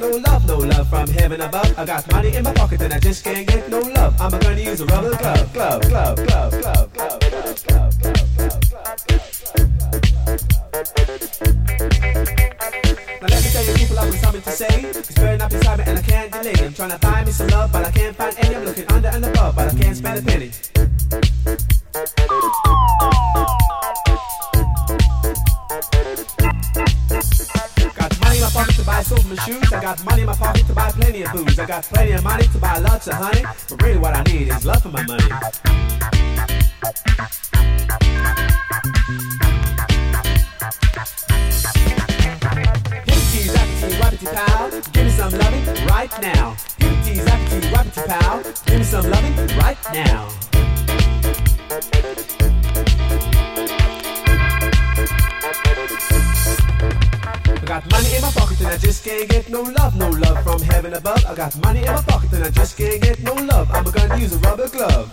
no love, no love from heaven above. I got money in my pocket and I just can't get no love. I'm gonna use a rubber glove, glove, glove, glove, glove, glove, glove, glove, glove, glove, Now let me tell you people I got something to say. It's burning up inside me and I can't delay. I'm trying to find me some love, but I can't find any. I'm looking under and above, but I can't spend a penny. I sold my shoes. I got money in my pocket to buy plenty of booze. I got plenty of money to buy lots of honey. But really, what I need is love for my money. Hooties, appity, wappity, pal. Give me some loving right now. Hooties, appity, wappity, pal. Give me some loving right now. got money in my pocket and I just can't get no love, no love from heaven above. I got money in my pocket and I just can't get no love. I'm gonna use a rubber glove.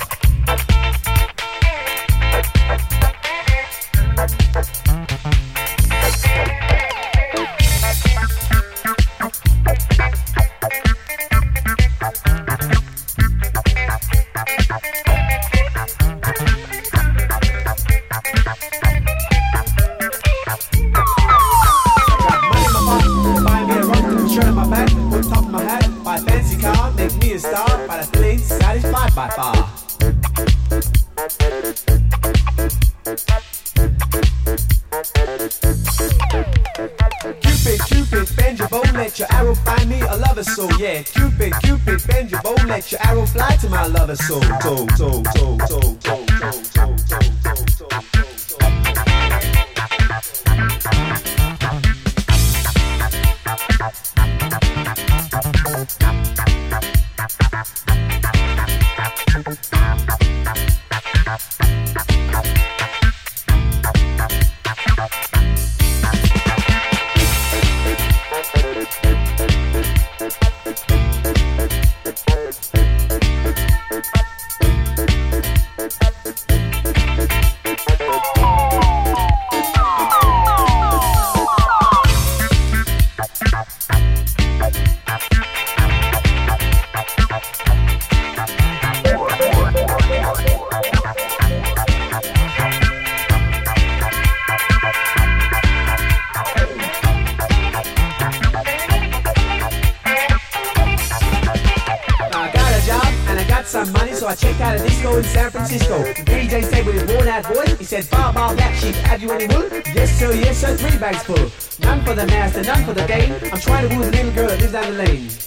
So yeah, Cupid, Cupid, bend your bow, let your arrow fly to my lover's soul. Toe, toe, toe, toe, toe, toe, toe, toe. bags full. None for the master, none for the game. I'm trying to woo the little girl that lives down the lane.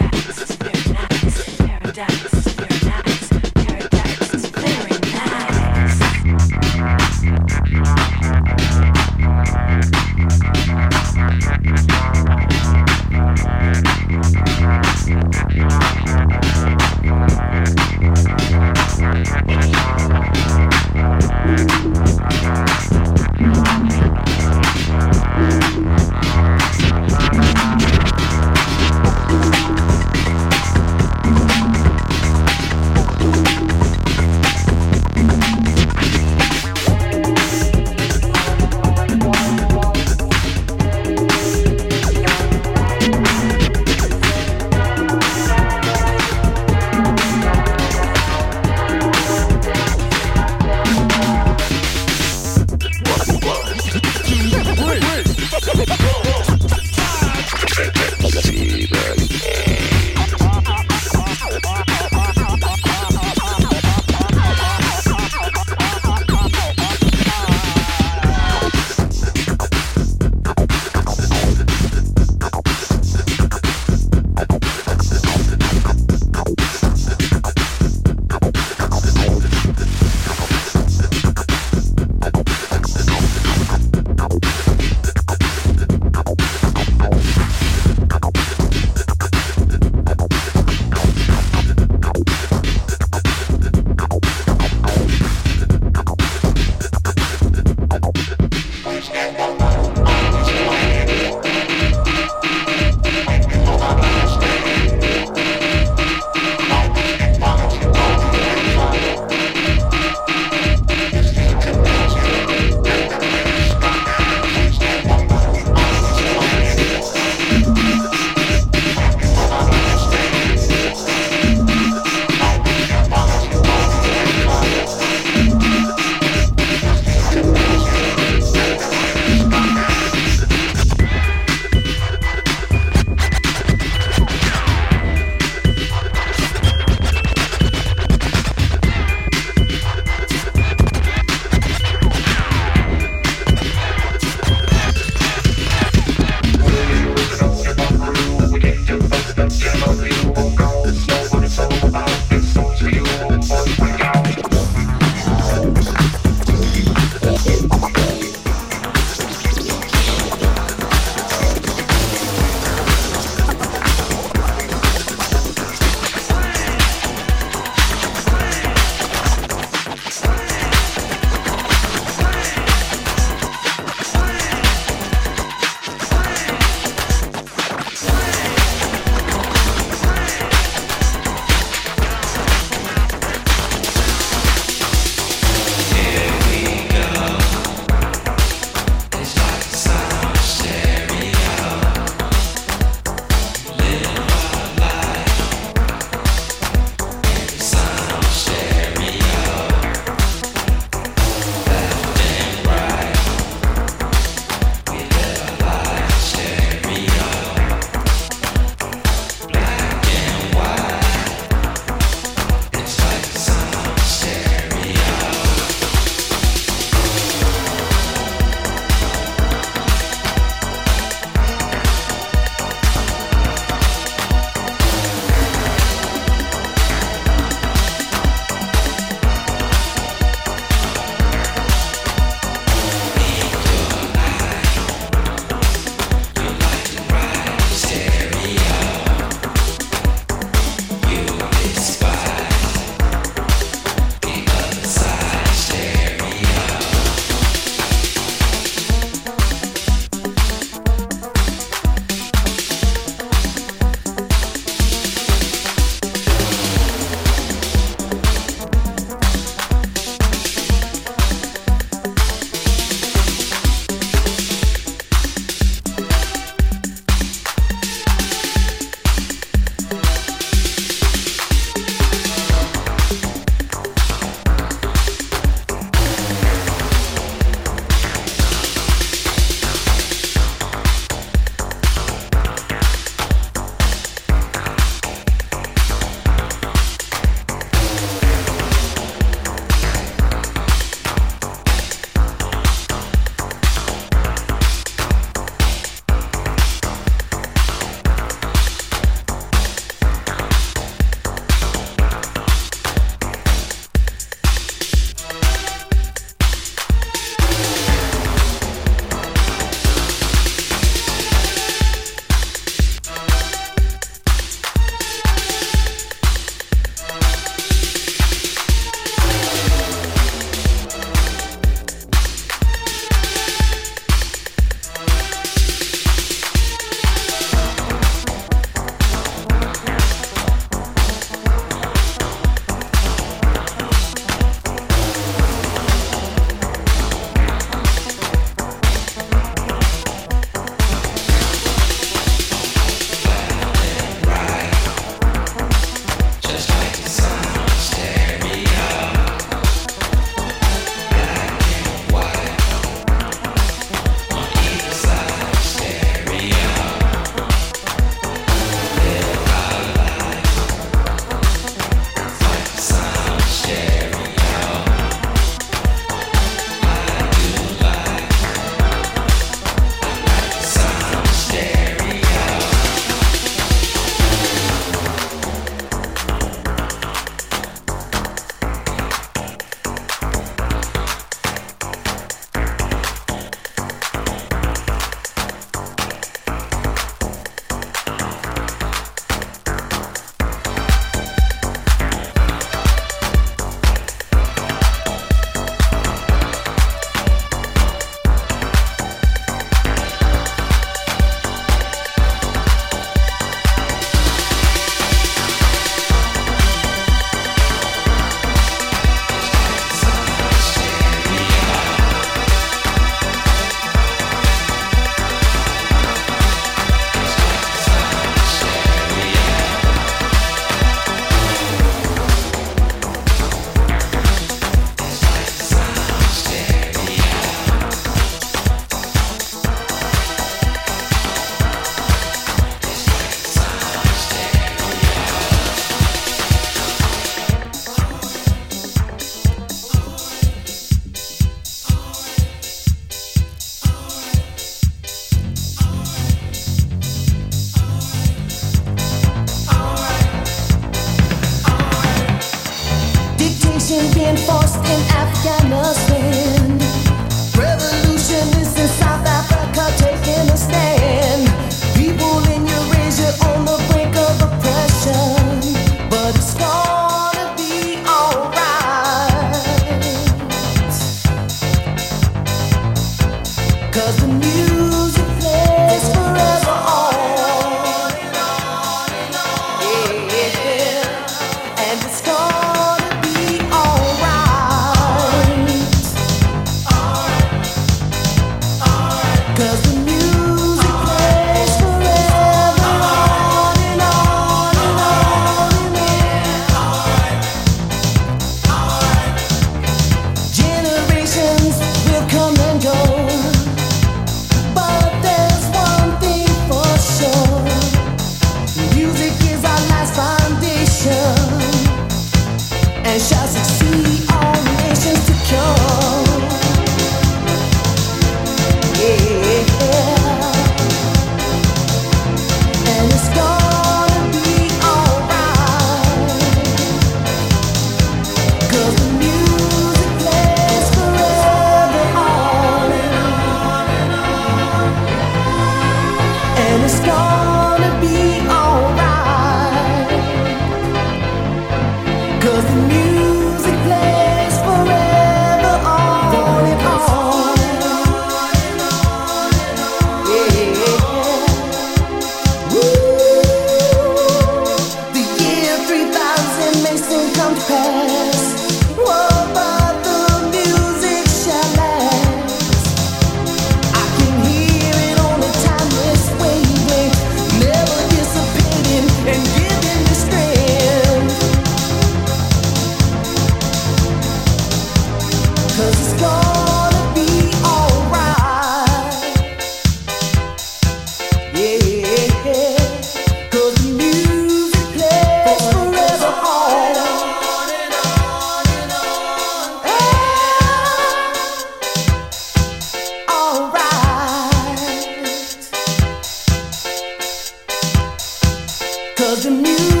yeah.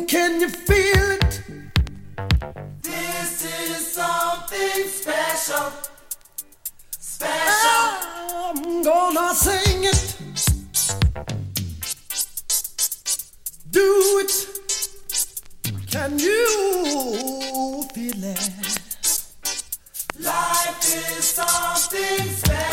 Can you feel it? This is something special. Special. I'm gonna sing it. Do it. Can you feel it? Life is something special.